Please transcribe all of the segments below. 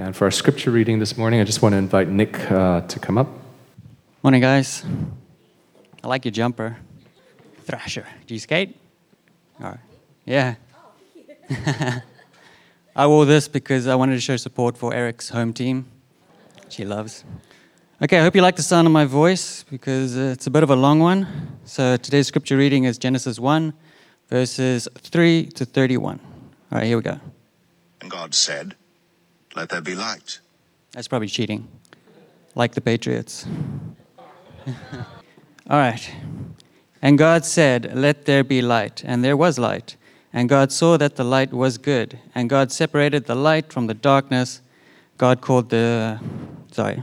And for our scripture reading this morning, I just want to invite Nick uh, to come up. Morning, guys. I like your jumper. Thrasher. Do you skate? All right. Yeah. I wore this because I wanted to show support for Eric's home team. She loves. Okay, I hope you like the sound of my voice because uh, it's a bit of a long one. So today's scripture reading is Genesis 1, verses 3 to 31. All right, here we go. And God said, Let there be light. That's probably cheating. Like the Patriots. All right. And God said, Let there be light. And there was light. And God saw that the light was good. And God separated the light from the darkness. God called the. Sorry.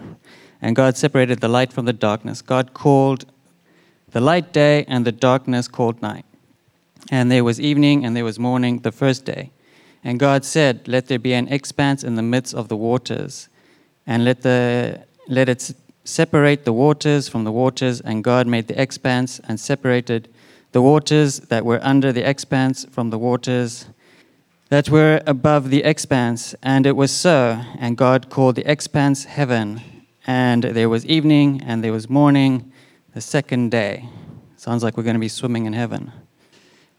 And God separated the light from the darkness. God called the light day, and the darkness called night. And there was evening, and there was morning, the first day. And God said, Let there be an expanse in the midst of the waters, and let, the, let it separate the waters from the waters. And God made the expanse and separated the waters that were under the expanse from the waters that were above the expanse. And it was so. And God called the expanse heaven. And there was evening, and there was morning, the second day. Sounds like we're going to be swimming in heaven.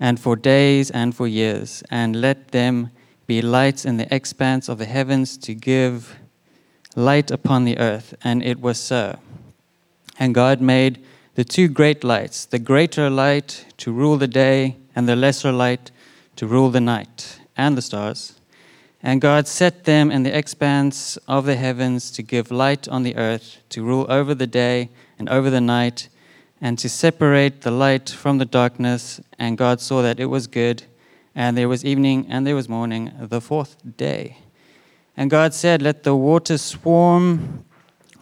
and for days and for years, and let them be lights in the expanse of the heavens to give light upon the earth. And it was so. And God made the two great lights, the greater light to rule the day, and the lesser light to rule the night, and the stars. And God set them in the expanse of the heavens to give light on the earth, to rule over the day and over the night, and to separate the light from the darkness. And God saw that it was good. And there was evening and there was morning, the fourth day. And God said, Let the waters swarm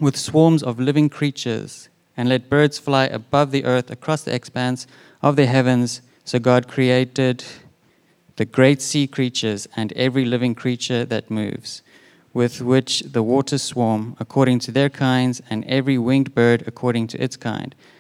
with swarms of living creatures, and let birds fly above the earth across the expanse of the heavens. So God created the great sea creatures and every living creature that moves, with which the waters swarm, according to their kinds, and every winged bird according to its kind.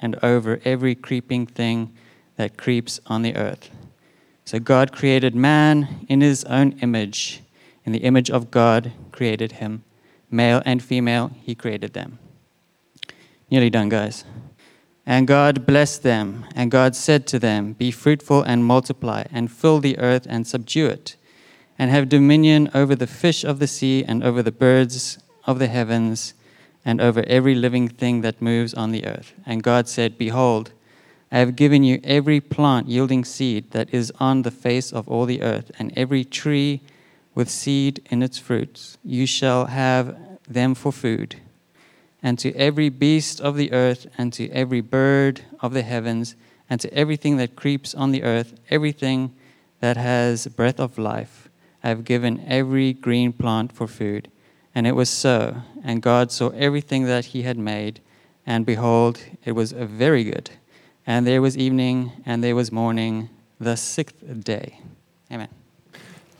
and over every creeping thing that creeps on the earth. So God created man in his own image. In the image of God created him. Male and female, he created them. Nearly done, guys. And God blessed them, and God said to them, Be fruitful and multiply, and fill the earth and subdue it, and have dominion over the fish of the sea, and over the birds of the heavens, and over every living thing that moves on the earth. And God said, Behold, I have given you every plant yielding seed that is on the face of all the earth, and every tree with seed in its fruits. You shall have them for food and to every beast of the earth, and to every bird of the heavens, and to everything that creeps on the earth, everything that has breath of life. I have given every green plant for food. And it was so. And God saw everything that he had made, and behold, it was very good. And there was evening, and there was morning, the sixth day. Amen.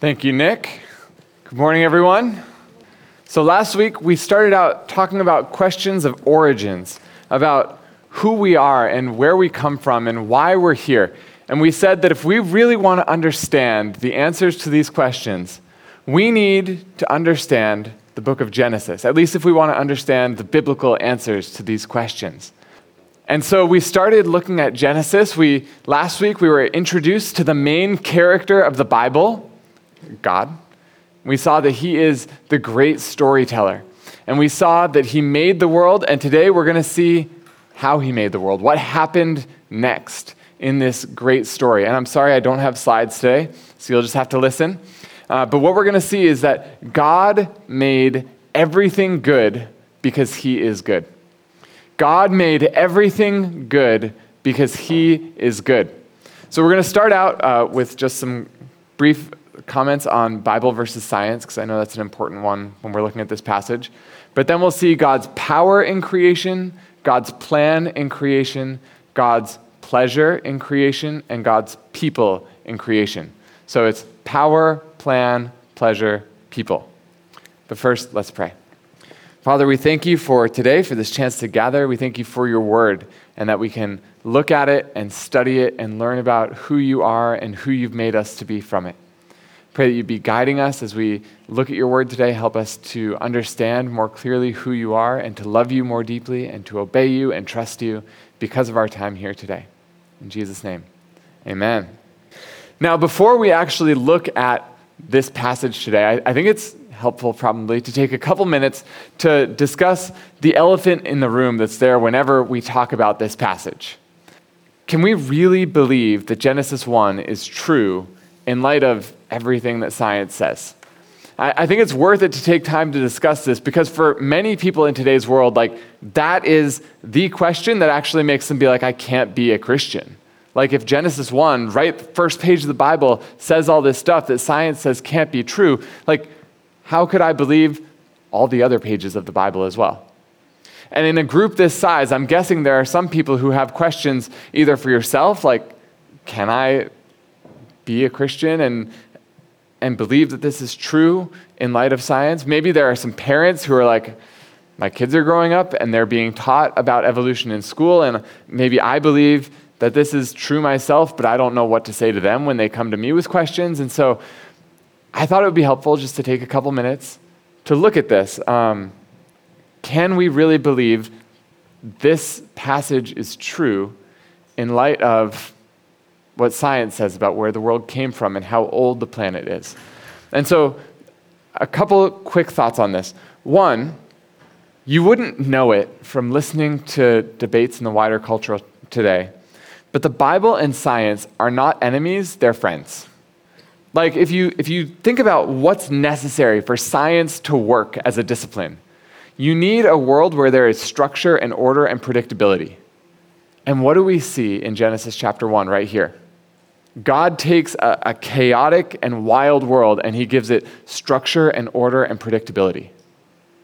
Thank you, Nick. Good morning, everyone. So, last week we started out talking about questions of origins, about who we are and where we come from and why we're here. And we said that if we really want to understand the answers to these questions, we need to understand the book of Genesis, at least if we want to understand the biblical answers to these questions. And so we started looking at Genesis. We last week we were introduced to the main character of the Bible, God. We saw that he is the great storyteller. And we saw that he made the world and today we're going to see how he made the world, what happened next in this great story. And I'm sorry I don't have slides today, so you'll just have to listen. Uh, but what we're going to see is that God made everything good because He is good. God made everything good because He is good. So we're going to start out uh, with just some brief comments on Bible versus science, because I know that's an important one when we're looking at this passage. But then we'll see God's power in creation, God's plan in creation, God's pleasure in creation and God's people in creation. So it's power, plan, pleasure, people. But first, let's pray. Father, we thank you for today, for this chance to gather. We thank you for your word and that we can look at it and study it and learn about who you are and who you've made us to be from it. Pray that you be guiding us as we look at your word today. Help us to understand more clearly who you are and to love you more deeply and to obey you and trust you because of our time here today. In Jesus' name, amen. Now, before we actually look at this passage today, I, I, think it's helpful probably to take a couple minutes to discuss the elephant in the room that's there whenever we talk about this passage. Can we really believe that Genesis 1 is true in light of everything that science says? I, I think it's worth it to take time to discuss this because for many people in today's world, like that is the question that actually makes them be like, I can't be a Christian. Like if Genesis 1, right, first page of the Bible says all this stuff that science says can't be true, like how could I believe all the other pages of the Bible as well? And in a group this size, I'm guessing there are some people who have questions either for yourself, like, can I be a Christian and and believe that this is true in light of science. Maybe there are some parents who are like, my kids are growing up and they're being taught about evolution in school, and maybe I believe that this is true myself, but I don't know what to say to them when they come to me with questions. And so I thought it would be helpful just to take a couple minutes to look at this. Um, can we really believe this passage is true in light of what science says about where the world came from and how old the planet is. And so, a couple quick thoughts on this. One, you wouldn't know it from listening to debates in the wider culture today, but the Bible and science are not enemies, they're friends. Like, if you, if you think about what's necessary for science to work as a discipline, you need a world where there is structure and order and predictability. And what do we see in Genesis chapter 1 right here? God takes a, a, chaotic and wild world and he gives it structure and order and predictability.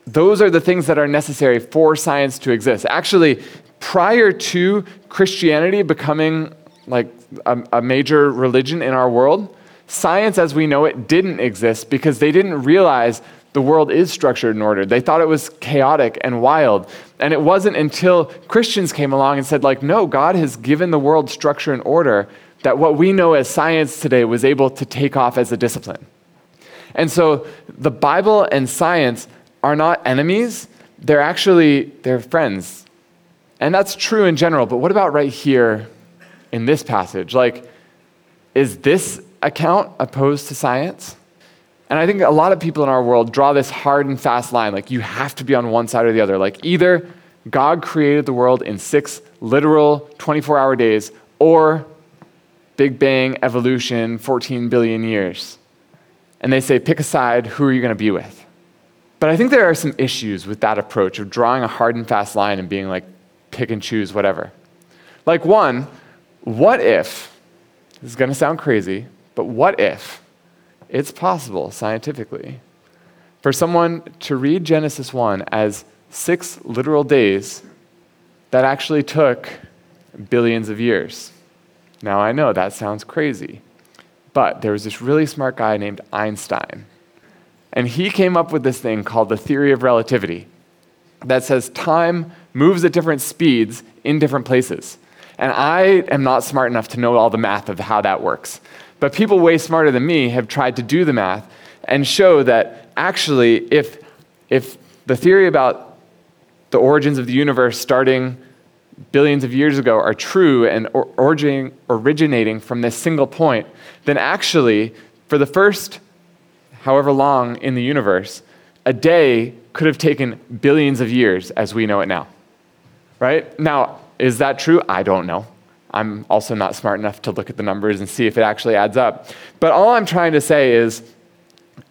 Those are the things that are necessary for science to exist. Actually, prior to Christianity becoming like a, a major religion in our world, science as we know it didn't exist because they didn't realize the world is structured and ordered. They thought it was chaotic and wild. And it wasn't until Christians came along and said, like, no, God has given the world structure and order that what we know as science today was able to take off as a discipline. And so the Bible and science are not enemies, they're actually they're friends. And that's true in general, but what about right here in this passage? Like is this account opposed to science? And I think a lot of people in our world draw this hard and fast line like you have to be on one side or the other. Like either God created the world in 6 literal 24-hour days or Big Bang, evolution, 14 billion years. And they say, pick a side, who are you going to be with? But I think there are some issues with that approach of drawing a hard and fast line and being like, pick and choose, whatever. Like, one, what if, this is going to sound crazy, but what if it's possible scientifically for someone to read Genesis 1 as six literal days that actually took billions of years? Now, I know that sounds crazy, but there was this really smart guy named Einstein, and he came up with this thing called the theory of relativity that says time moves at different speeds in different places. And I am not smart enough to know all the math of how that works. But people way smarter than me have tried to do the math and show that actually, if, if the theory about the origins of the universe starting billions of years ago are true and or, originating from this single point, then actually, for the first however long in the universe, a day could have taken billions of years as we know it now. Right? Now, is that true? I don't know. I'm also not smart enough to look at the numbers and see if it actually adds up. But all I'm trying to say is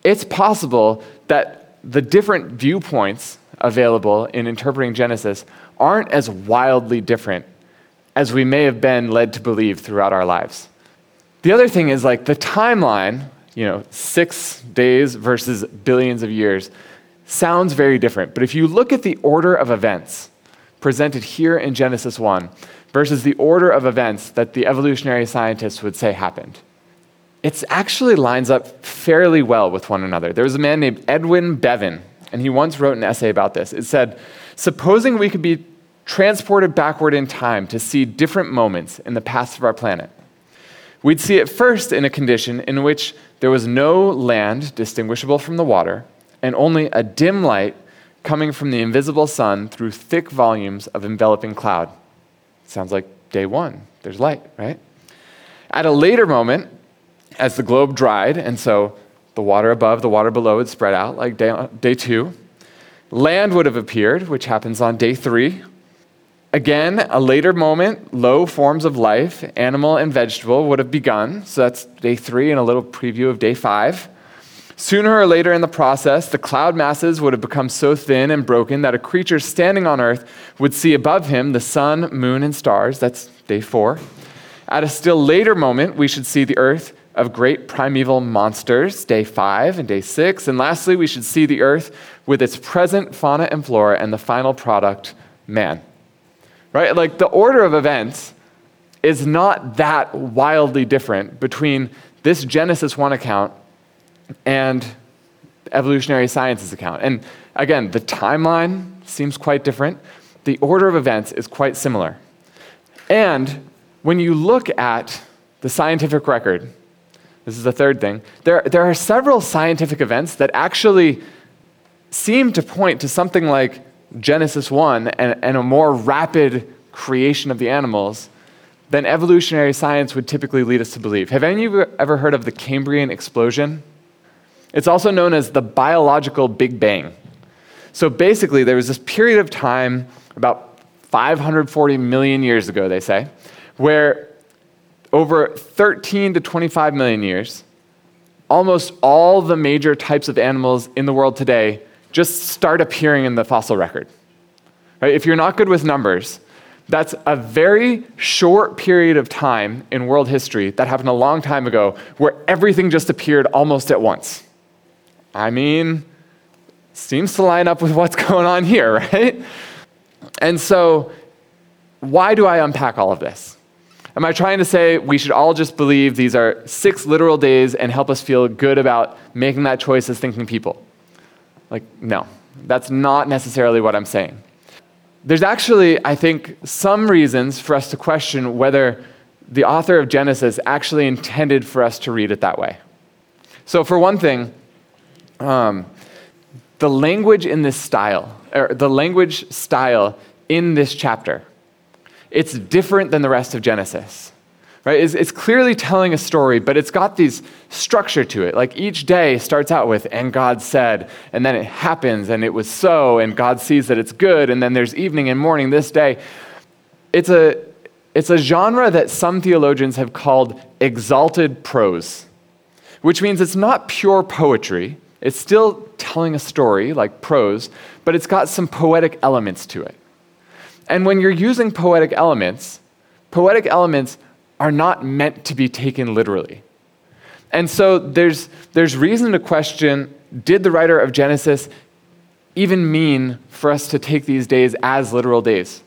it's possible that the different viewpoints available in interpreting Genesis aren't as wildly different as we may have been led to believe throughout our lives. The other thing is like the timeline, you know, six days versus billions of years, sounds very different. But if you look at the order of events presented here in Genesis 1 versus the order of events that the evolutionary scientists would say happened, it actually lines up fairly well with one another. There was a man named Edwyn Bevan, and he once wrote an essay about this. It said, Supposing we could be transported backward in time to see different moments in the past of our planet, we'd see it first in a condition in which there was no land distinguishable from the water, and only a dim light coming from the invisible sun through thick volumes of enveloping cloud. Sounds like day one. There's light, right? At a later moment, as the globe dried, and so the water above, the water below would spread out like day, day two, land would have appeared, which happens on day three. Again, a later moment, low forms of life, animal and vegetable, would have begun. So that's day three and a little preview of day five. Sooner or later in the process, the cloud masses would have become so thin and broken that a creature standing on earth would see above him the sun, moon, and stars. That's day four. At a still later moment, we should see the earth of great primeval monsters, day five and day six. And lastly, we should see the earth with its present fauna and flora and the final product, man. Right? Like the order of events is not that wildly different between this Genesis 1 account and evolutionary sciences account. And again, the timeline seems quite different. The order of events is quite similar. And when you look at the scientific record, this is the third thing, there, there are several scientific events that actually seem to point to something like Genesis 1 and, and a more rapid creation of the animals than evolutionary science would typically lead us to believe. Have any of you ever heard of the Cambrian explosion? It's also known as the biological Big Bang. So basically, there was this period of time, about 540 million years ago, they say, where over 13 to 25 million years, almost all the major types of animals in the world today just start appearing in the fossil record. Right? If you're not good with numbers, that's a very short period of time in world history that happened a long time ago where everything just appeared almost at once. I mean, seems to line up with what's going on here, right? And so, why do I unpack all of this? Am I trying to say we should all just believe these are six literal days and help us feel good about making that choice as thinking people? Like, no, that's not necessarily what I'm saying. There's actually, I think, some reasons for us to question whether the author of Genesis actually intended for us to read it that way. So, for one thing, um, the language in this style, or the language style in this chapter, it's different than the rest of Genesis. Right? It's, it's, clearly telling a story, but it's got these structure to it. Like each day starts out with, and God said, and then it happens, and it was so, and God sees that it's good, and then there's evening and morning this day. It's a, it's a genre that some theologians have called exalted prose, which means it's not pure poetry, it's still telling a story like prose, but it's got some poetic elements to it. And when you're using poetic elements, poetic elements are not meant to be taken literally. And so there's, there's reason to question did the writer of Genesis even mean for us to take these days as literal days?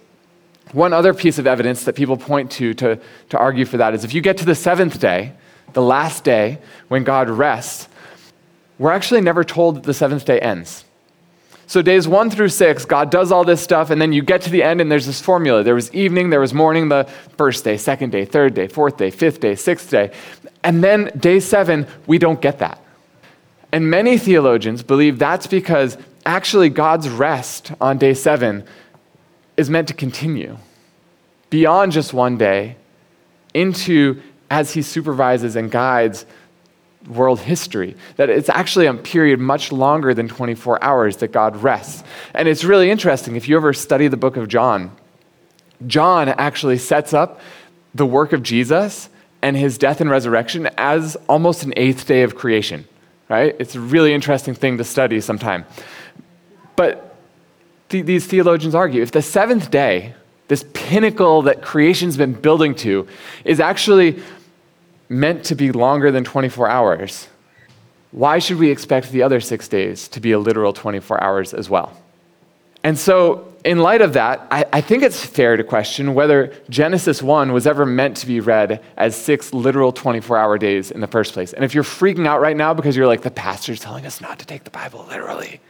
One other piece of evidence that people point to, to to argue for that is if you get to the seventh day, the last day when God rests, we're actually never told that the seventh day ends. So, days one through six, God does all this stuff, and then you get to the end, and there's this formula. There was evening, there was morning, the first day, second day, third day, fourth day, fifth day, sixth day. And then day seven, we don't get that. And many theologians believe that's because actually God's rest on day seven is meant to continue beyond just one day into as he supervises and guides world history. That it's actually a period much longer than 24 hours that God rests. And it's really interesting. If you ever study the book of John, John actually sets up the work of Jesus and his death and resurrection as almost an eighth day of creation, right? It's a really interesting thing to study sometime. But th- these theologians argue if the seventh day, this pinnacle that creation's been building to, is actually meant to be longer than 24 hours, why should we expect the other six days to be a literal 24 hours as well? And so, in light of that, I, I, think it's fair to question whether Genesis 1 was ever meant to be read as six literal 24 hour days in the first place. And if you're freaking out right now because you're like, the pastor's telling us not to take the Bible literally,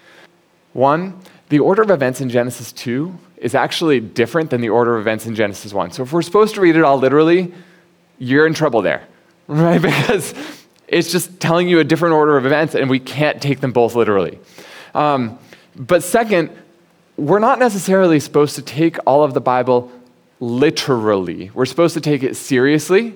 one, the order of events in Genesis 2 is actually different than the order of events in Genesis 1. So if we're supposed to read it all literally, you're in trouble there, right? Because it's just telling you a different order of events, and we can't take them both literally. Um, but second, we're not necessarily supposed to take all of the Bible literally. We're supposed to take it seriously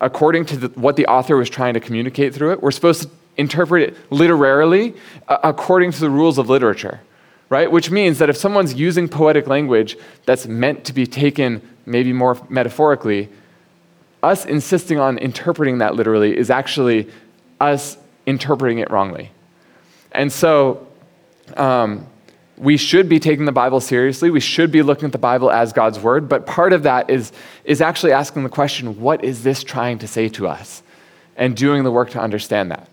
according to the, what the author was trying to communicate through it. We're supposed to interpret it literarily uh, according to the rules of literature, right? Which means that if someone's using poetic language that's meant to be taken maybe more metaphorically, us insisting on interpreting that literally is actually us interpreting it wrongly. And so, um, we should be taking the Bible seriously. We should be looking at the Bible as God's word. But part of that is, is actually asking the question what is this trying to say to us? And doing the work to understand that.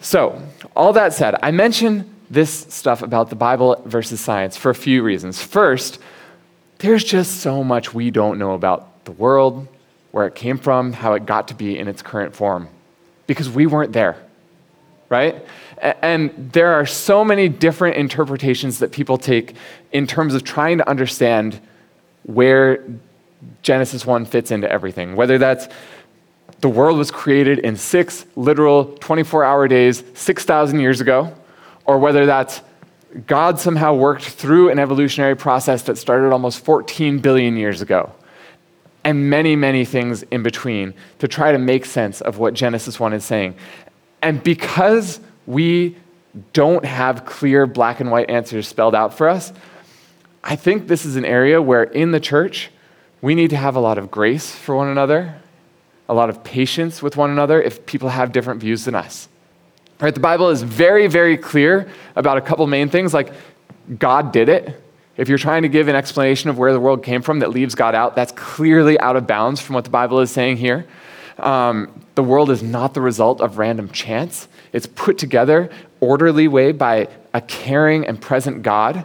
So, all that said, I mention this stuff about the Bible versus science for a few reasons. First, there's just so much we don't know about the world, where it came from, how it got to be in its current form, because we weren't there, right? And there are so many different interpretations that people take in terms of trying to understand where Genesis 1 fits into everything, whether that's the world was created in six literal 24 hour days 6,000 years ago, or whether that's God somehow worked through an evolutionary process that started almost 14 billion years ago, and many, many things in between to try to make sense of what Genesis 1 is saying. And because we don't have clear black and white answers spelled out for us, I think this is an area where in the church, we need to have a lot of grace for one another a lot of patience with one another if people have different views than us. Right? The Bible is very, very clear about a couple main things like God did it. If you're trying to give an explanation of where the world came from that leaves God out, that's clearly out of bounds from what the Bible is saying here. Um, the world is not the result of random chance. It's put together orderly way by a caring and present God.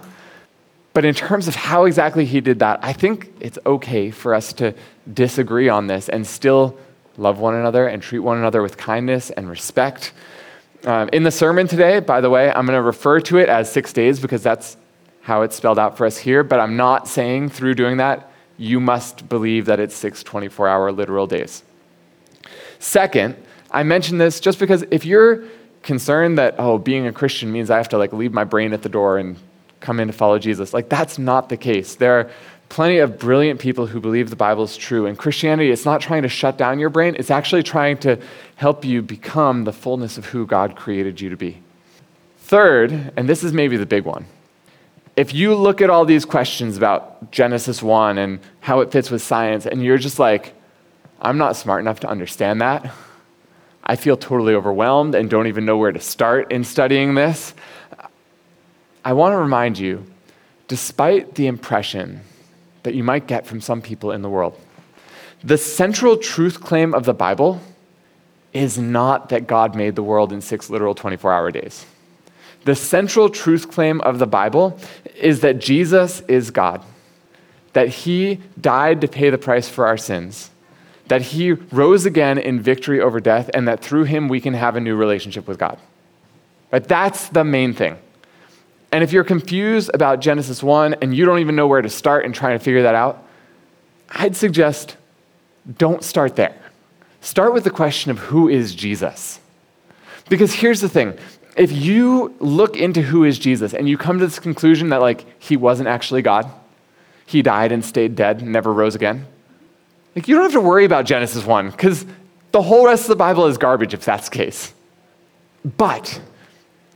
But in terms of how exactly he did that, I think it's okay for us to disagree on this and still love one another and treat one another with kindness and respect. Um, in the sermon today, by the way, I'm going to refer to it as six days because that's how it's spelled out for us here, but I'm not saying through doing that you must believe that it's six 24 hour literal days. Second, I mention this just because if you're concerned that, oh, being a Christian means I have to like leave my brain at the door and come in to follow Jesus, like that's not the case. There are plenty of brilliant people who believe the Bible is true. And Christianity, it's not trying to shut down your brain, it's actually trying to help you become the fullness of who God created you to be. Third, and this is maybe the big one, if you look at all these questions about Genesis 1 and how it fits with science, and you're just like, I'm not smart enough to understand that. I feel totally overwhelmed and don't even know where to start in studying this. I want to remind you, despite the impression that you might get from some people in the world. The central truth claim of the Bible is not that God made the world in six literal 24 hour days. The central truth claim of the Bible is that Jesus is God, that he died to pay the price for our sins, that he rose again in victory over death, and that through him we can have a new relationship with God. But that's the main thing. And if you're confused about Genesis 1 and you don't even know where to start and trying to figure that out, I'd suggest don't start there. Start with the question of who is Jesus? Because here's the thing if you look into who is Jesus and you come to this conclusion that, like, he wasn't actually God, he died and stayed dead and never rose again, like, you don't have to worry about Genesis 1 because the whole rest of the Bible is garbage if that's the case. But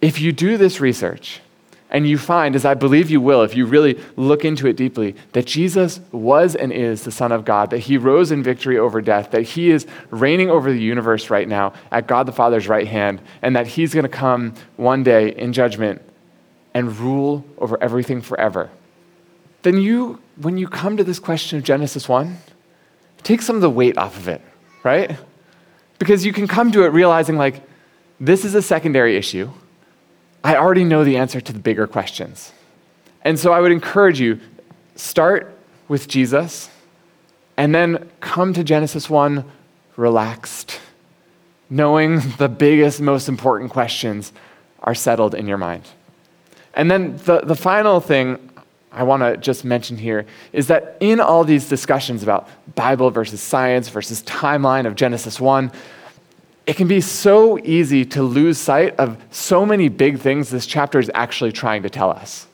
if you do this research, and you find, as I believe you will, if you really look into it deeply, that Jesus was and is the Son of God, that he rose in victory over death, that he is reigning over the universe right now at God the Father's right hand, and that he's going to come one day in judgment and rule over everything forever. Then you, when you come to this question of Genesis 1, take some of the weight off of it, right? Because you can come to it realizing, like, this is a secondary issue I already know the answer to the bigger questions. And so I would encourage you start with Jesus and then come to Genesis 1 relaxed, knowing the biggest, most important questions are settled in your mind. And then the, the final thing I want to just mention here is that in all these discussions about Bible versus science versus timeline of Genesis 1, it can be so easy to lose sight of so many big things this chapter is actually trying to tell us.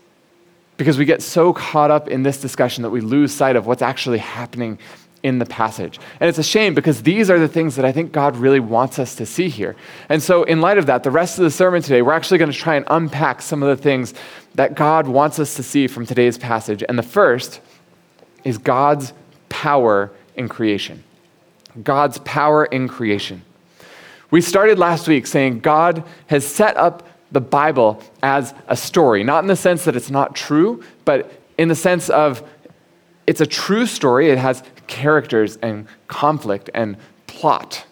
Because we get so caught up in this discussion that we lose sight of what's actually happening in the passage. And it's a shame because these are the things that I think God really wants us to see here. And so, in light of that, the rest of the sermon today, we're actually going to try and unpack some of the things that God wants us to see from today's passage. And the first is God's power in creation. God's power in creation. We started last week saying God has set up the Bible as a story, not in the sense that it's not true, but in the sense of it's a true story. It has characters and conflict and plot.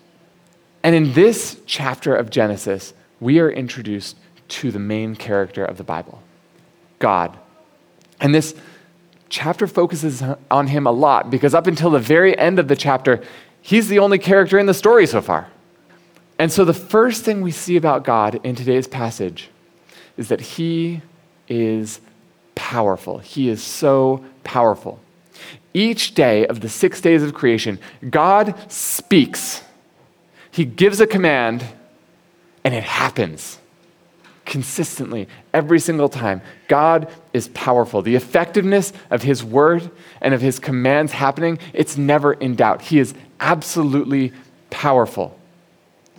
And in this chapter of Genesis, we are introduced to the main character of the Bible God. And this chapter focuses on him a lot because up until the very end of the chapter, he's the only character in the story so far. And so, the first thing we see about God in today's passage is that He is powerful. He is so powerful. Each day of the six days of creation, God speaks. He gives a command, and it happens consistently every single time. God is powerful. The effectiveness of his word and of his commands happening, it's never in doubt. He is absolutely powerful.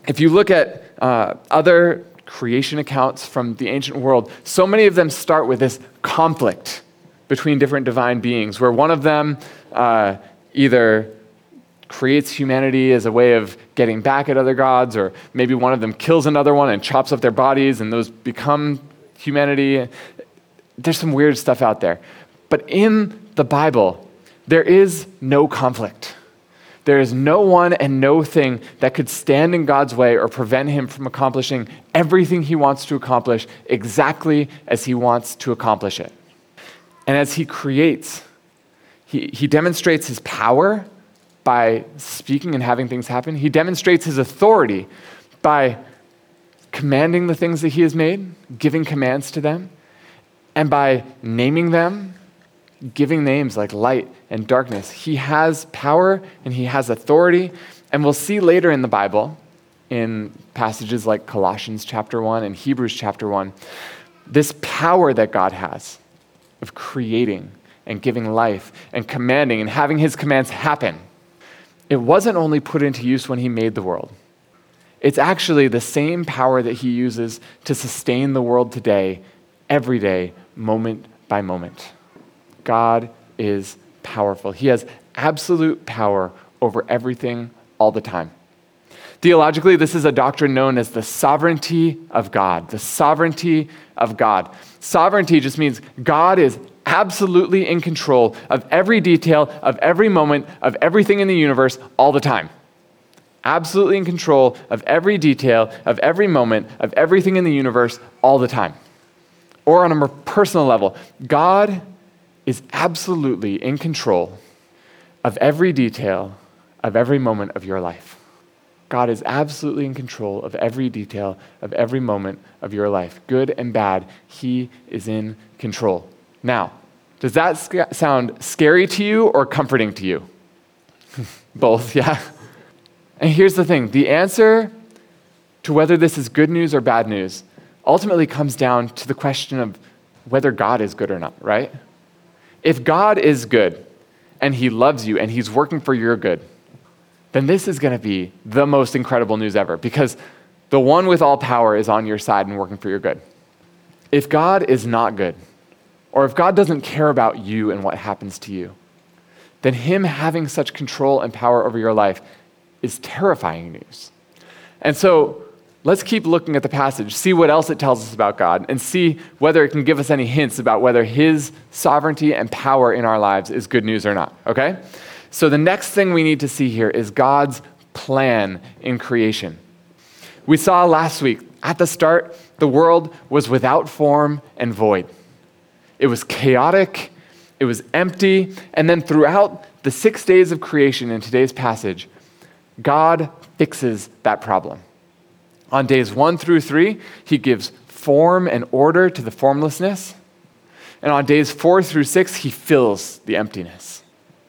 If you look at uh, other creation accounts from the ancient world, so many of them start with this conflict between different divine beings, where one of them uh, either creates humanity as a way of getting back at other gods, or maybe one of them kills another one and chops up their bodies, and those become humanity. There's some weird stuff out there. But in the Bible, there is no conflict. There is no one and no thing that could stand in God's way or prevent him from accomplishing everything he wants to accomplish exactly as he wants to accomplish it. And as he creates, he, he demonstrates his power by speaking and having things happen. He demonstrates his authority by commanding the things that he has made, giving commands to them, and by naming them giving names like light and darkness. He has power and he has authority. And we'll see later in the Bible, in passages like Colossians chapter 1 and Hebrews chapter 1, this power that God has of creating and giving life and commanding and having his commands happen. It wasn't only put into use when he made the world. It's actually the same power that he uses to sustain the world today, every day, moment by moment. God is powerful. He has absolute power over everything all the time. Theologically, this is a doctrine known as the sovereignty of God. The sovereignty of God. Sovereignty just means God is absolutely in control of every detail, of every moment, of everything in the universe all the time. Absolutely in control of every detail, of every moment, of everything in the universe all the time. Or on a more personal level, God is absolutely in control of every detail of every moment of your life. God is absolutely in control of every detail of every moment of your life, good and bad. He is in control. Now, does that sc- sound scary to you or comforting to you? Both, yeah. And here's the thing the answer to whether this is good news or bad news ultimately comes down to the question of whether God is good or not, right? If God is good and he loves you and he's working for your good, then this is going to be the most incredible news ever because the one with all power is on your side and working for your good. If God is not good, or if God doesn't care about you and what happens to you, then Him having such control and power over your life is terrifying news. And so let's keep looking at the passage, see what else it tells us about God, and see whether it can give us any hints about whether His sovereignty and power in our lives is good news or not, okay? So the next thing we need to see here is God's plan in creation. We saw last week, at the start, the world was without form and void. It was chaotic, it was empty, and then throughout the six days of creation in today's passage, God fixes that problem. On days one through three, he gives form and order to the formlessness. And on days four through six, he fills the emptiness.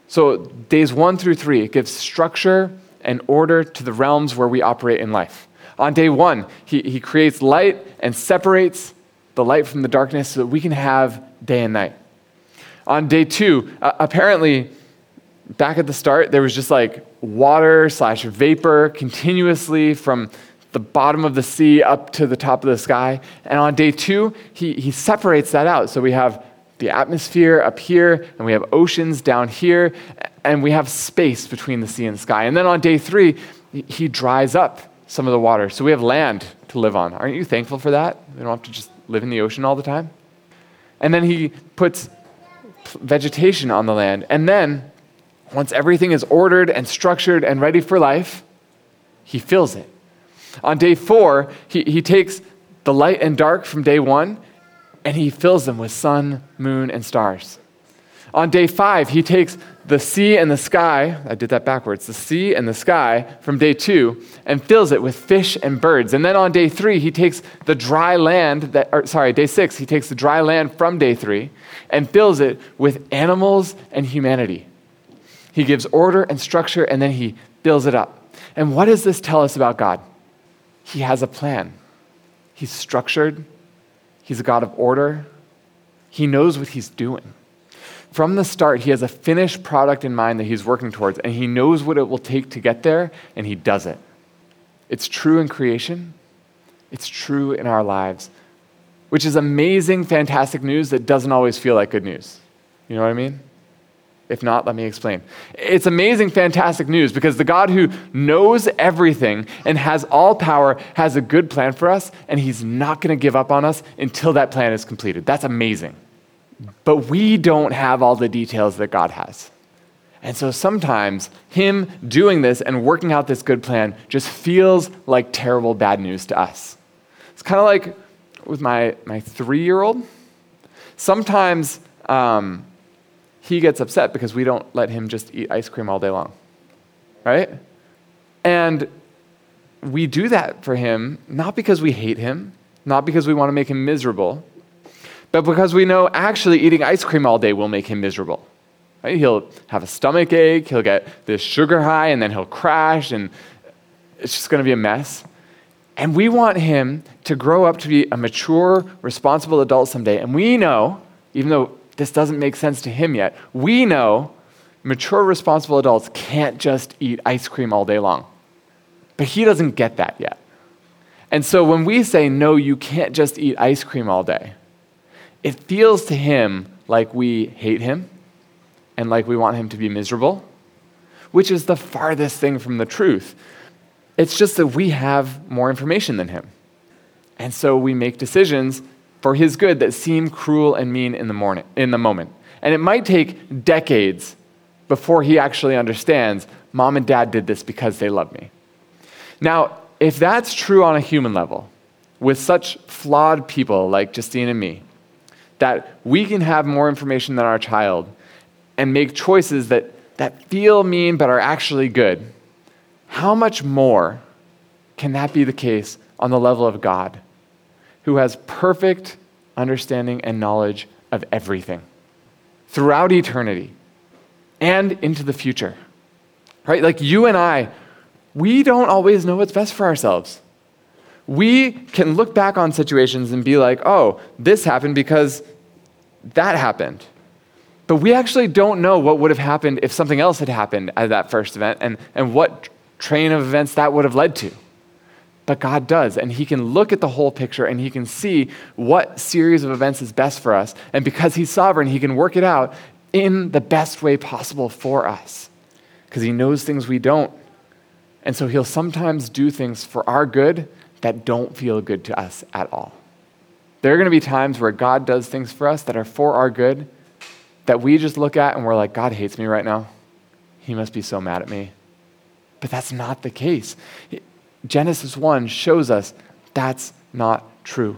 So, days one through three, it gives structure and order to the realms where we operate in life. On day one, he, he creates light and separates the light from the darkness so that we can have day and night. On day two, uh, apparently, back at the start, there was just like water slash vapor continuously from the bottom of the sea up to the top of the sky. And on day two, he, he separates that out. So we have the atmosphere up here, and we have oceans down here, and we have space between the sea and the sky. And then on day three, he dries up some of the water. So we have land to live on. Aren't you thankful for that? We don't have to just live in the ocean all the time. And then he puts vegetation on the land. And then, once everything is ordered and structured and ready for life, he fills it. On day four, he, he takes the light and dark from day one and he fills them with sun, moon, and stars. On day five, he takes the sea and the sky, I did that backwards, the sea and the sky from day two, and fills it with fish and birds. And then on day three, he takes the dry land, that, or sorry, day six, he takes the dry land from day three and fills it with animals and humanity. He gives order and structure, and then he fills it up. And what does this tell us about God? He has a plan. He's structured, He's a God of order. He knows what he's doing. From the start, he has a finished product in mind that he's working towards, and he knows what it will take to get there, and he does it. It's true in creation, it's true in our lives, which is amazing, fantastic news that doesn't always feel like good news. You know what I mean? If not, let me explain. It's amazing, fantastic news because the God who knows everything and has all power has a good plan for us, and He's not going to give up on us until that plan is completed. That's amazing. But we don't have all the details that God has. And so sometimes Him doing this and working out this good plan just feels like terrible bad news to us. It's kind of like with my, my three year old. Sometimes, um, he gets upset because we don't let him just eat ice cream all day long. Right? And we do that for him not because we hate him, not because we want to make him miserable, but because we know actually eating ice cream all day will make him miserable. Right? He'll have a stomach ache, he'll get this sugar high, and then he'll crash, and it's just going to be a mess. And we want him to grow up to be a mature, responsible adult someday. And we know, even though this doesn't make sense to him yet. We know mature, responsible adults can't just eat ice cream all day long. But he doesn't get that yet. And so when we say, no, you can't just eat ice cream all day, it feels to him like we hate him and like we want him to be miserable, which is the farthest thing from the truth. It's just that we have more information than him. And so we make decisions for his good that seem cruel and mean in the, morning, in the moment. And it might take decades before he actually understands mom and dad did this because they love me. Now, if that's true on a human level, with such flawed people like Justine and me, that we can have more information than our child and make choices that, that feel mean but are actually good, how much more can that be the case on the level of God, who has perfect understanding and knowledge of everything throughout eternity and into the future? Right? Like you and I, we don't always know what's best for ourselves. We can look back on situations and be like, oh, this happened because that happened. But we actually don't know what would have happened if something else had happened at that first event and, and what train of events that would have led to. But God does, and He can look at the whole picture and He can see what series of events is best for us. And because He's sovereign, He can work it out in the best way possible for us because He knows things we don't. And so He'll sometimes do things for our good that don't feel good to us at all. There are going to be times where God does things for us that are for our good that we just look at and we're like, God hates me right now. He must be so mad at me. But that's not the case. Genesis 1 shows us that's not true.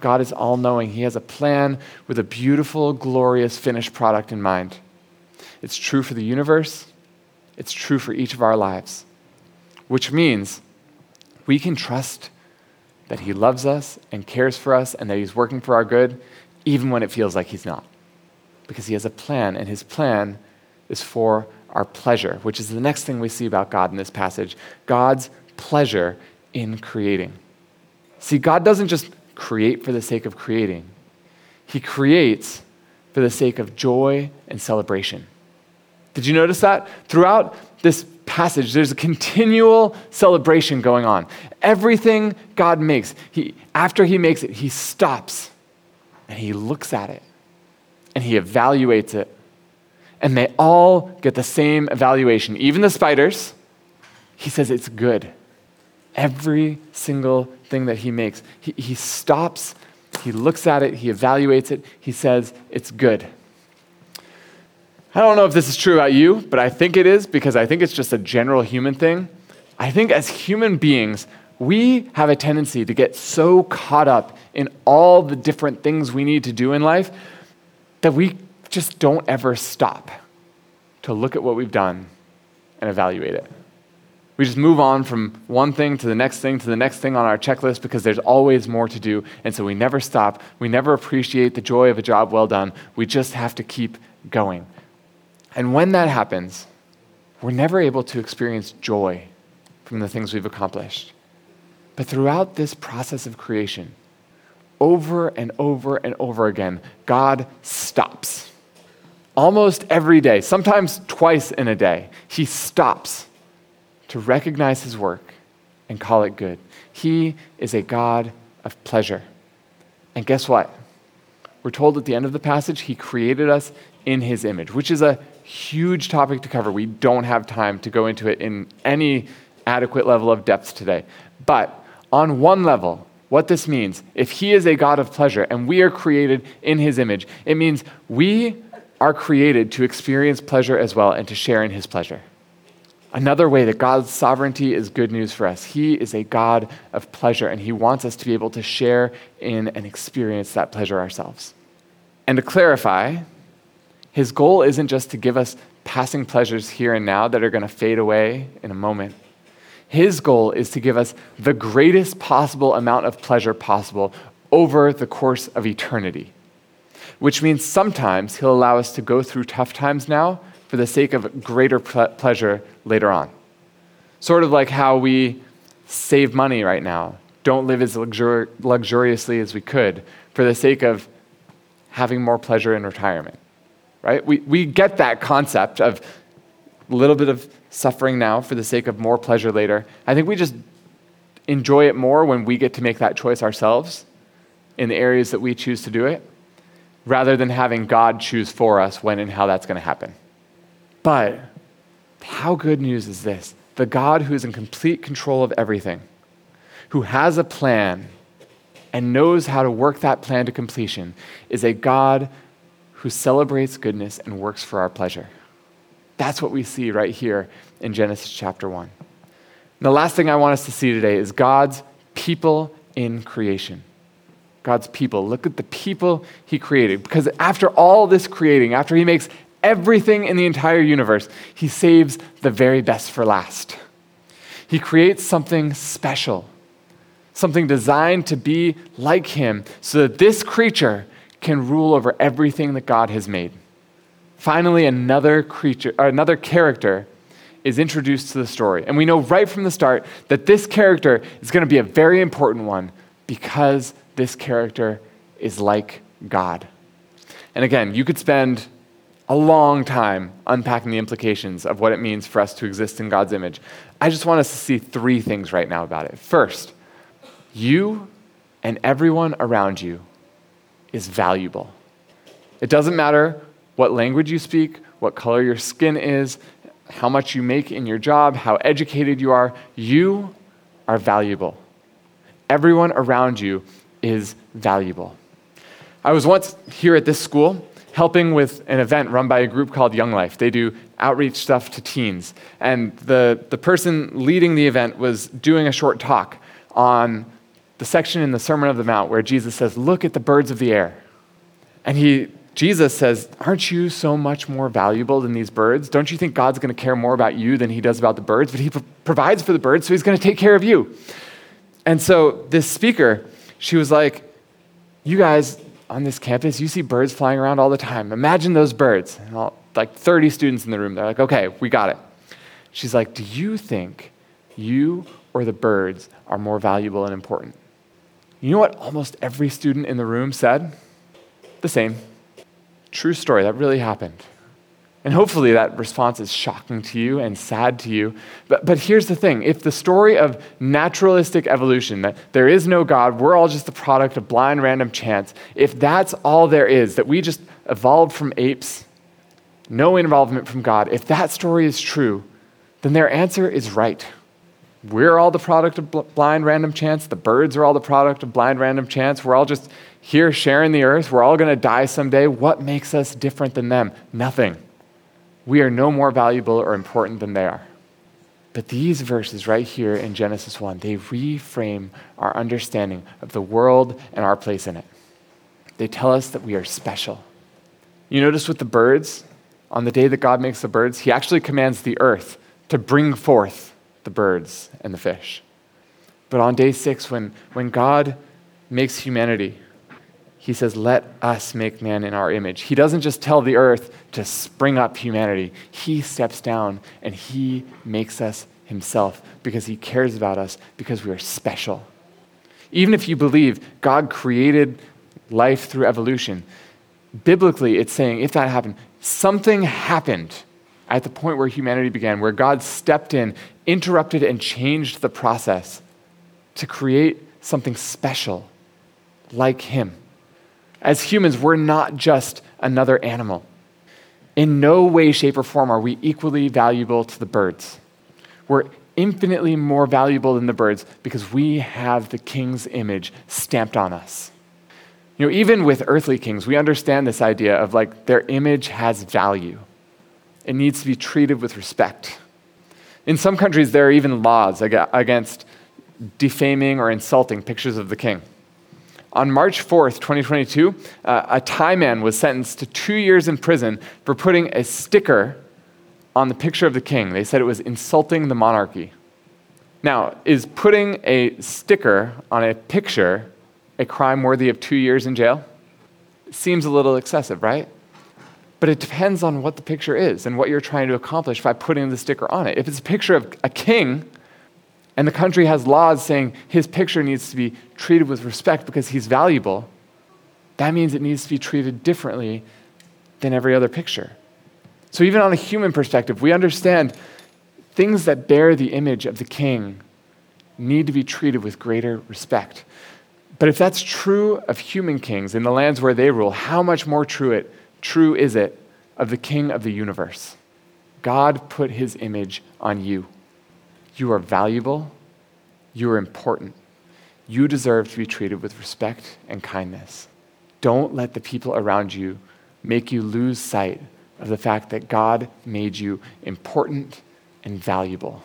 God is all knowing. He has a plan with a beautiful, glorious finished product in mind. It's true for the universe, it's true for each of our lives, which means we can trust that He loves us and cares for us and that He's working for our good, even when it feels like He's not. Because He has a plan, and His plan is for our pleasure, which is the next thing we see about God in this passage God's pleasure in creating. See, God doesn't just create for the sake of creating, He creates for the sake of joy and celebration. Did you notice that? Throughout this passage, there's a continual celebration going on. Everything God makes, he, after He makes it, He stops and He looks at it and He evaluates it. And they all get the same evaluation. Even the spiders, He says it's good. Every single thing that He makes, He, he stops, He looks at it, He evaluates it, He says it's good. I don't know if this is true about you, but I think it is because I think it's just a general human thing. I think as human beings, we have a tendency to get so caught up in all the different things we need to do in life that we just don't ever stop to look at what we've done and evaluate it. We just move on from one thing to the next thing to the next thing on our checklist because there's always more to do. And so we never stop. We never appreciate the joy of a job well done. We just have to keep going. And when that happens, we're never able to experience joy from the things we've accomplished. But throughout this process of creation, over and over and over again, God stops. Almost every day, sometimes twice in a day, He stops to recognize His work and call it good. He is a God of pleasure. And guess what? We're told at the end of the passage, He created us in His image, which is a huge topic to cover. We don't have time to go into it in any adequate level of depth today. But on one level, what this means, if He is a God of pleasure and we are created in His image, it means we are created to experience pleasure as well and to share in His pleasure. Another way that God's sovereignty is good news for us. He is a God of pleasure, and He wants us to be able to share in and experience that pleasure ourselves. And to clarify, his goal isn't just to give us passing pleasures here and now that are going to fade away in a moment. His goal is to give us the greatest possible amount of pleasure possible over the course of eternity, which means sometimes He'll allow us to go through tough times now for the sake of greater ple- pleasure later on. Sort of like how we save money right now, don't live as luxur- luxuriously as we could for the sake of having more pleasure in retirement right? We, we get that concept of a little bit of suffering now for the sake of more pleasure later. I think we just enjoy it more when we get to make that choice ourselves in the areas that we choose to do it, rather than having God choose for us when and how that's going to happen. But how good news is this? The God who is in complete control of everything, who has a plan and knows how to work that plan to completion is a God who celebrates goodness and works for our pleasure. That's what we see right here in Genesis chapter 1. And the last thing I want us to see today is God's people in creation. God's people. Look at the people he created. Because after all this creating, after he makes everything in the entire universe, he saves the very best for last. He creates something special, something designed to be like him, so that this creature can rule over everything that God has made. Finally, another creature, another character is introduced to the story. And we know right from the start that this character is going to be a very important one because this character is like God. And again, you could spend a long time unpacking the implications of what it means for us to exist in God's image. I just want us to see three things right now about it. First, you and everyone around you is valuable. It doesn't matter what language you speak, what color your skin is, how much you make in your job, how educated you are, you are valuable. Everyone around you is valuable. I was once here at this school helping with an event run by a group called Young Life. They do outreach stuff to teens. And the, the person leading the event was doing a short talk on the section in the Sermon of the Mount where Jesus says, Look at the birds of the air. And he, Jesus says, Aren't you so much more valuable than these birds? Don't you think God's going to care more about you than he does about the birds? But he pro- provides for the birds, so he's going to take care of you. And so this speaker, she was like, You guys on this campus, you see birds flying around all the time. Imagine those birds. All, like 30 students in the room. They're like, Okay, we got it. She's like, Do you think you or the birds are more valuable and important? You know what almost every student in the room said? The same. True story, that really happened. And hopefully that response is shocking to you and sad to you. But, but here's the thing if the story of naturalistic evolution, that there is no God, we're all just the product of blind random chance, if that's all there is, that we just evolved from apes, no involvement from God, if that story is true, then their answer is right. We're all the product of bl- blind random chance. The birds are all the product of blind random chance. We're all just here sharing the earth. We're all going to die someday. What makes us different than them? Nothing. We are no more valuable or important than they are. But these verses right here in Genesis 1, they reframe our understanding of the world and our place in it. They tell us that we are special. You notice with the birds, on the day that God makes the birds, He actually commands the earth to bring forth the birds and the fish. But on day six, when, when God makes humanity, he says, Let us make man in our image. He doesn't just tell the earth to spring up humanity, he steps down and he makes us himself because he cares about us because we are special. Even if you believe God created life through evolution, biblically it's saying if that happened, something happened at the point where humanity began, where God stepped in, interrupted, and changed the process to create something special like him. As humans, we're not just another animal. In no way, shape, or form are we equally valuable to the birds. We're infinitely more valuable than the birds because we have the king's image stamped on us. You know, even with earthly kings, we understand this idea of like their image has value. It needs to be treated with respect. In some countries, there are even laws against defaming or insulting pictures of the king. On March 4th, 2022, uh, a Thai man was sentenced to two years in prison for putting a sticker on the picture of the king. They said it was insulting the monarchy. Now, is putting a sticker on a picture a crime worthy of two years in jail? Seems a little excessive, right? But it depends on what the picture is and what you're trying to accomplish by putting the sticker on it. If it's a picture of a king, and the country has laws saying his picture needs to be treated with respect because he's valuable, that means it needs to be treated differently than every other picture. So, even on a human perspective, we understand things that bear the image of the king need to be treated with greater respect. But if that's true of human kings in the lands where they rule, how much more true, it, true is it of the king of the universe? God put his image on you. You are valuable. You are important. you deserve to be treated with respect and kindness. Don't let the people around you make you lose sight of the fact that God made you important and valuable.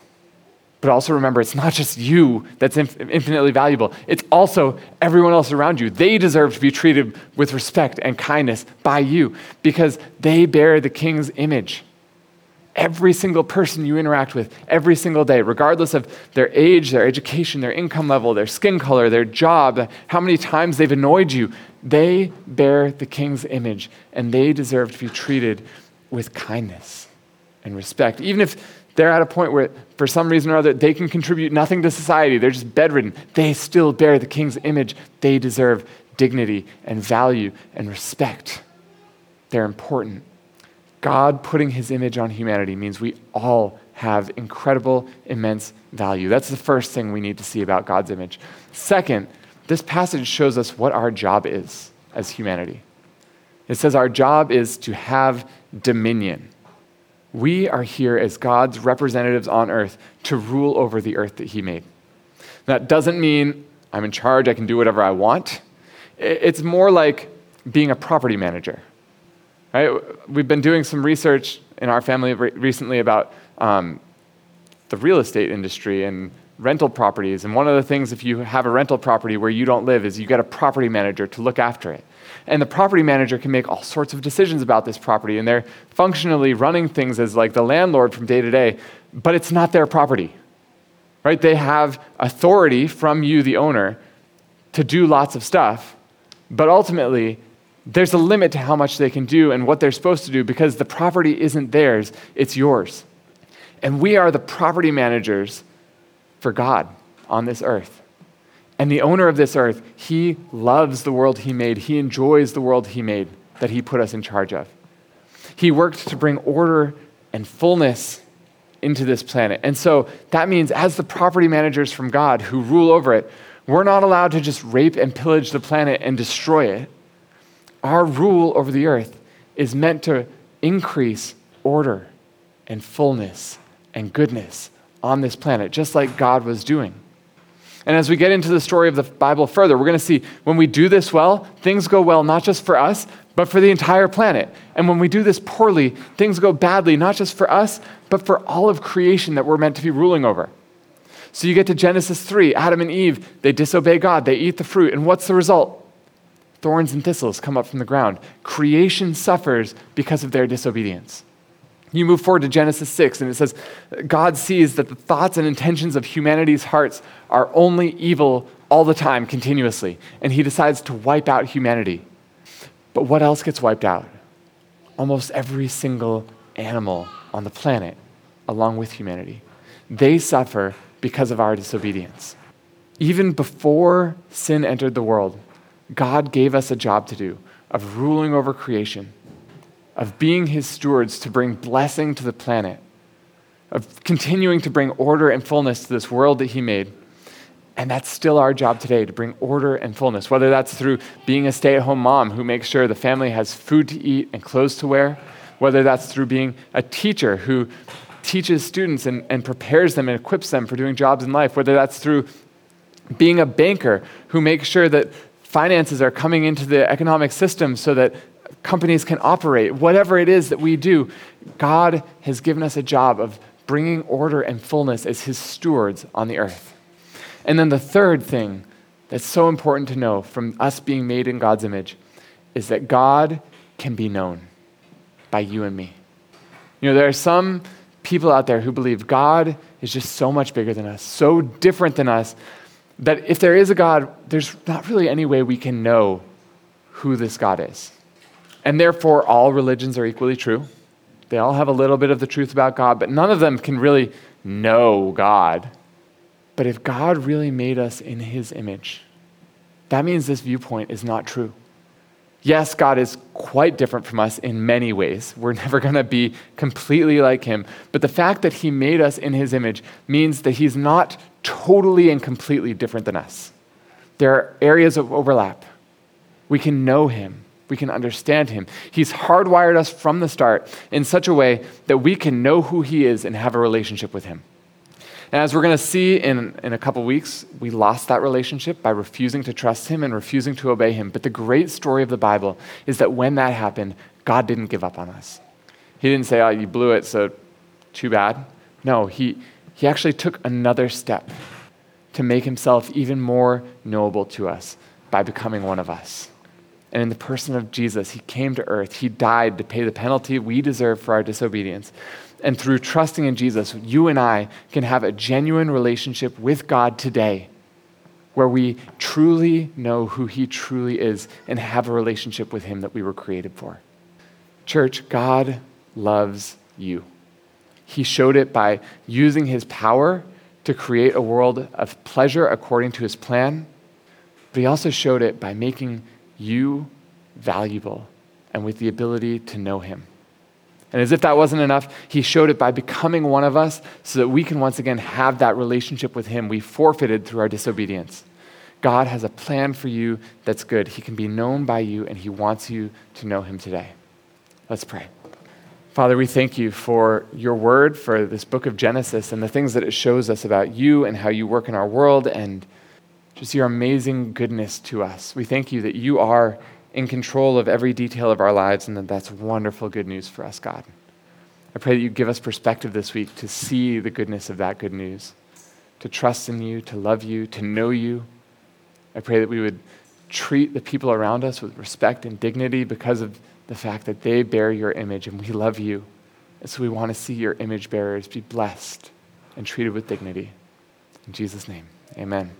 But also remember, it's not just you that's inf- infinitely valuable, it's also everyone else around you. They deserve to be treated with respect and kindness by you because they bear the king's image. Every single person you interact with every single day, regardless of their age, their education, their income level, their skin color, their job, how many times they've annoyed you, they bear the king's image and they deserve to be treated with kindness and respect. Even if they're at a point where, for some reason or other, they can contribute nothing to society, they're just bedridden, they still bear the king's image. They deserve dignity and value and respect. They're important. God putting his image on humanity means we all have incredible, immense value. That's the first thing we need to see about God's image. Second, this passage shows us what our job is as humanity. It says our job is to have dominion. We are here as God's representatives on earth to rule over the earth that He made. That doesn't mean I'm in charge, I can do whatever I want. It's more like being a property manager. Right? We've been doing some research in our family recently about um, the real estate industry and rental properties. And one of the things, if you have a rental property where you don't live, is you get a property manager to look after it. And the property manager can make all sorts of decisions about this property, and they're functionally running things as like the landlord from day to day, but it's not their property. Right? They have authority from you, the owner, to do lots of stuff, but ultimately, there's a limit to how much they can do and what they're supposed to do because the property isn't theirs, it's yours. And we are the property managers for God on this earth. And the owner of this earth, he loves the world he made. He enjoys the world he made that he put us in charge of. He worked to bring order and fullness into this planet. And so that means, as the property managers from God who rule over it, we're not allowed to just rape and pillage the planet and destroy it. Our rule over the earth is meant to increase order and fullness and goodness on this planet, just like God was doing. And as we get into the story of the Bible further, we're going to see when we do this well, things go well not just for us, but for the entire planet. And when we do this poorly, things go badly, not just for us, but for all of creation that we're meant to be ruling over. So you get to Genesis 3, Adam and Eve, they disobey God, they eat the fruit, and what's the result? Thorns and thistles come up from the ground. Creation suffers because of their disobedience. You move forward to Genesis 6, and it says, God sees that the thoughts and intentions of humanity's hearts are only evil all the time, continuously, and he decides to wipe out humanity. But what else gets wiped out? Almost every single animal on the planet, along with humanity. They suffer because of our disobedience. Even before sin entered the world, God gave us a job to do of ruling over creation of being his stewards to bring blessing to the planet, of continuing to bring order and fullness to this world that he made. And that's still our job today to bring order and fullness, whether that's through being a stay at home mom who makes sure the family has food to eat and clothes to wear, whether that's through being a teacher who teaches students and, and prepares them and equips them for doing jobs in life, whether that's through being a banker who makes sure that finances are coming into the economic system so that companies can operate, whatever it is that we do, God has given us a job of bringing order and fullness as his stewards on the earth. And then the third thing that's so important to know from us being made in God's image is that God can be known by you and me. You know, there are some people out there who believe God is just so much bigger than us, so different than us, that if there is a God, there's not really any way we can know who this God is. And therefore, all religions are equally true. They all have a little bit of the truth about God, but none of them can really know God. But if God really made us in his image, that means this viewpoint is not true. Yes, God is quite different from us in many ways. We're never going to be completely like him. But the fact that he made us in his image means that he's not totally and completely different than us. There are areas of overlap. We can know him we can understand him. He's hardwired us from the start in such a way that we can know who he is and have a relationship with him. And as we're going to see in, in a couple weeks, we lost that relationship by refusing to trust Him and refusing to obey Him. But the great story of the Bible is that when that happened, God didn't give up on us. He didn't say, oh, you blew it, so too bad. No, He, he actually took another step to make Himself even more knowable to us by becoming one of us. And in the person of Jesus, He came to earth. He died to pay the penalty we deserve for our disobedience. And through trusting in Jesus, you and I can have a genuine relationship with God today where we truly know who He truly is and have a relationship with Him that we were created for. Church, God loves you. He showed it by using His power to create a world of pleasure according to His plan, but He also showed it by making you valuable and with the ability to know Him. And as if that wasn't enough, he showed it by becoming one of us so that we can once again have that relationship with him we forfeited through our disobedience. God has a plan for you that's good. He can be known by you, and he wants you to know him today. Let's pray. Father, we thank you for your word, for this book of Genesis, and the things that it shows us about you and how you work in our world, and just your amazing goodness to us. We thank you that you are in control of every detail of our lives, and that that's wonderful good news for us, God. I pray that you give us perspective this week to see the goodness of that good news, to trust in you, to love you, to know you. I pray that we would treat the people around us with respect and dignity because of the fact that they bear your image and we love you. And so we want to see your image bearers be blessed and treated with dignity. In Jesus' name, amen.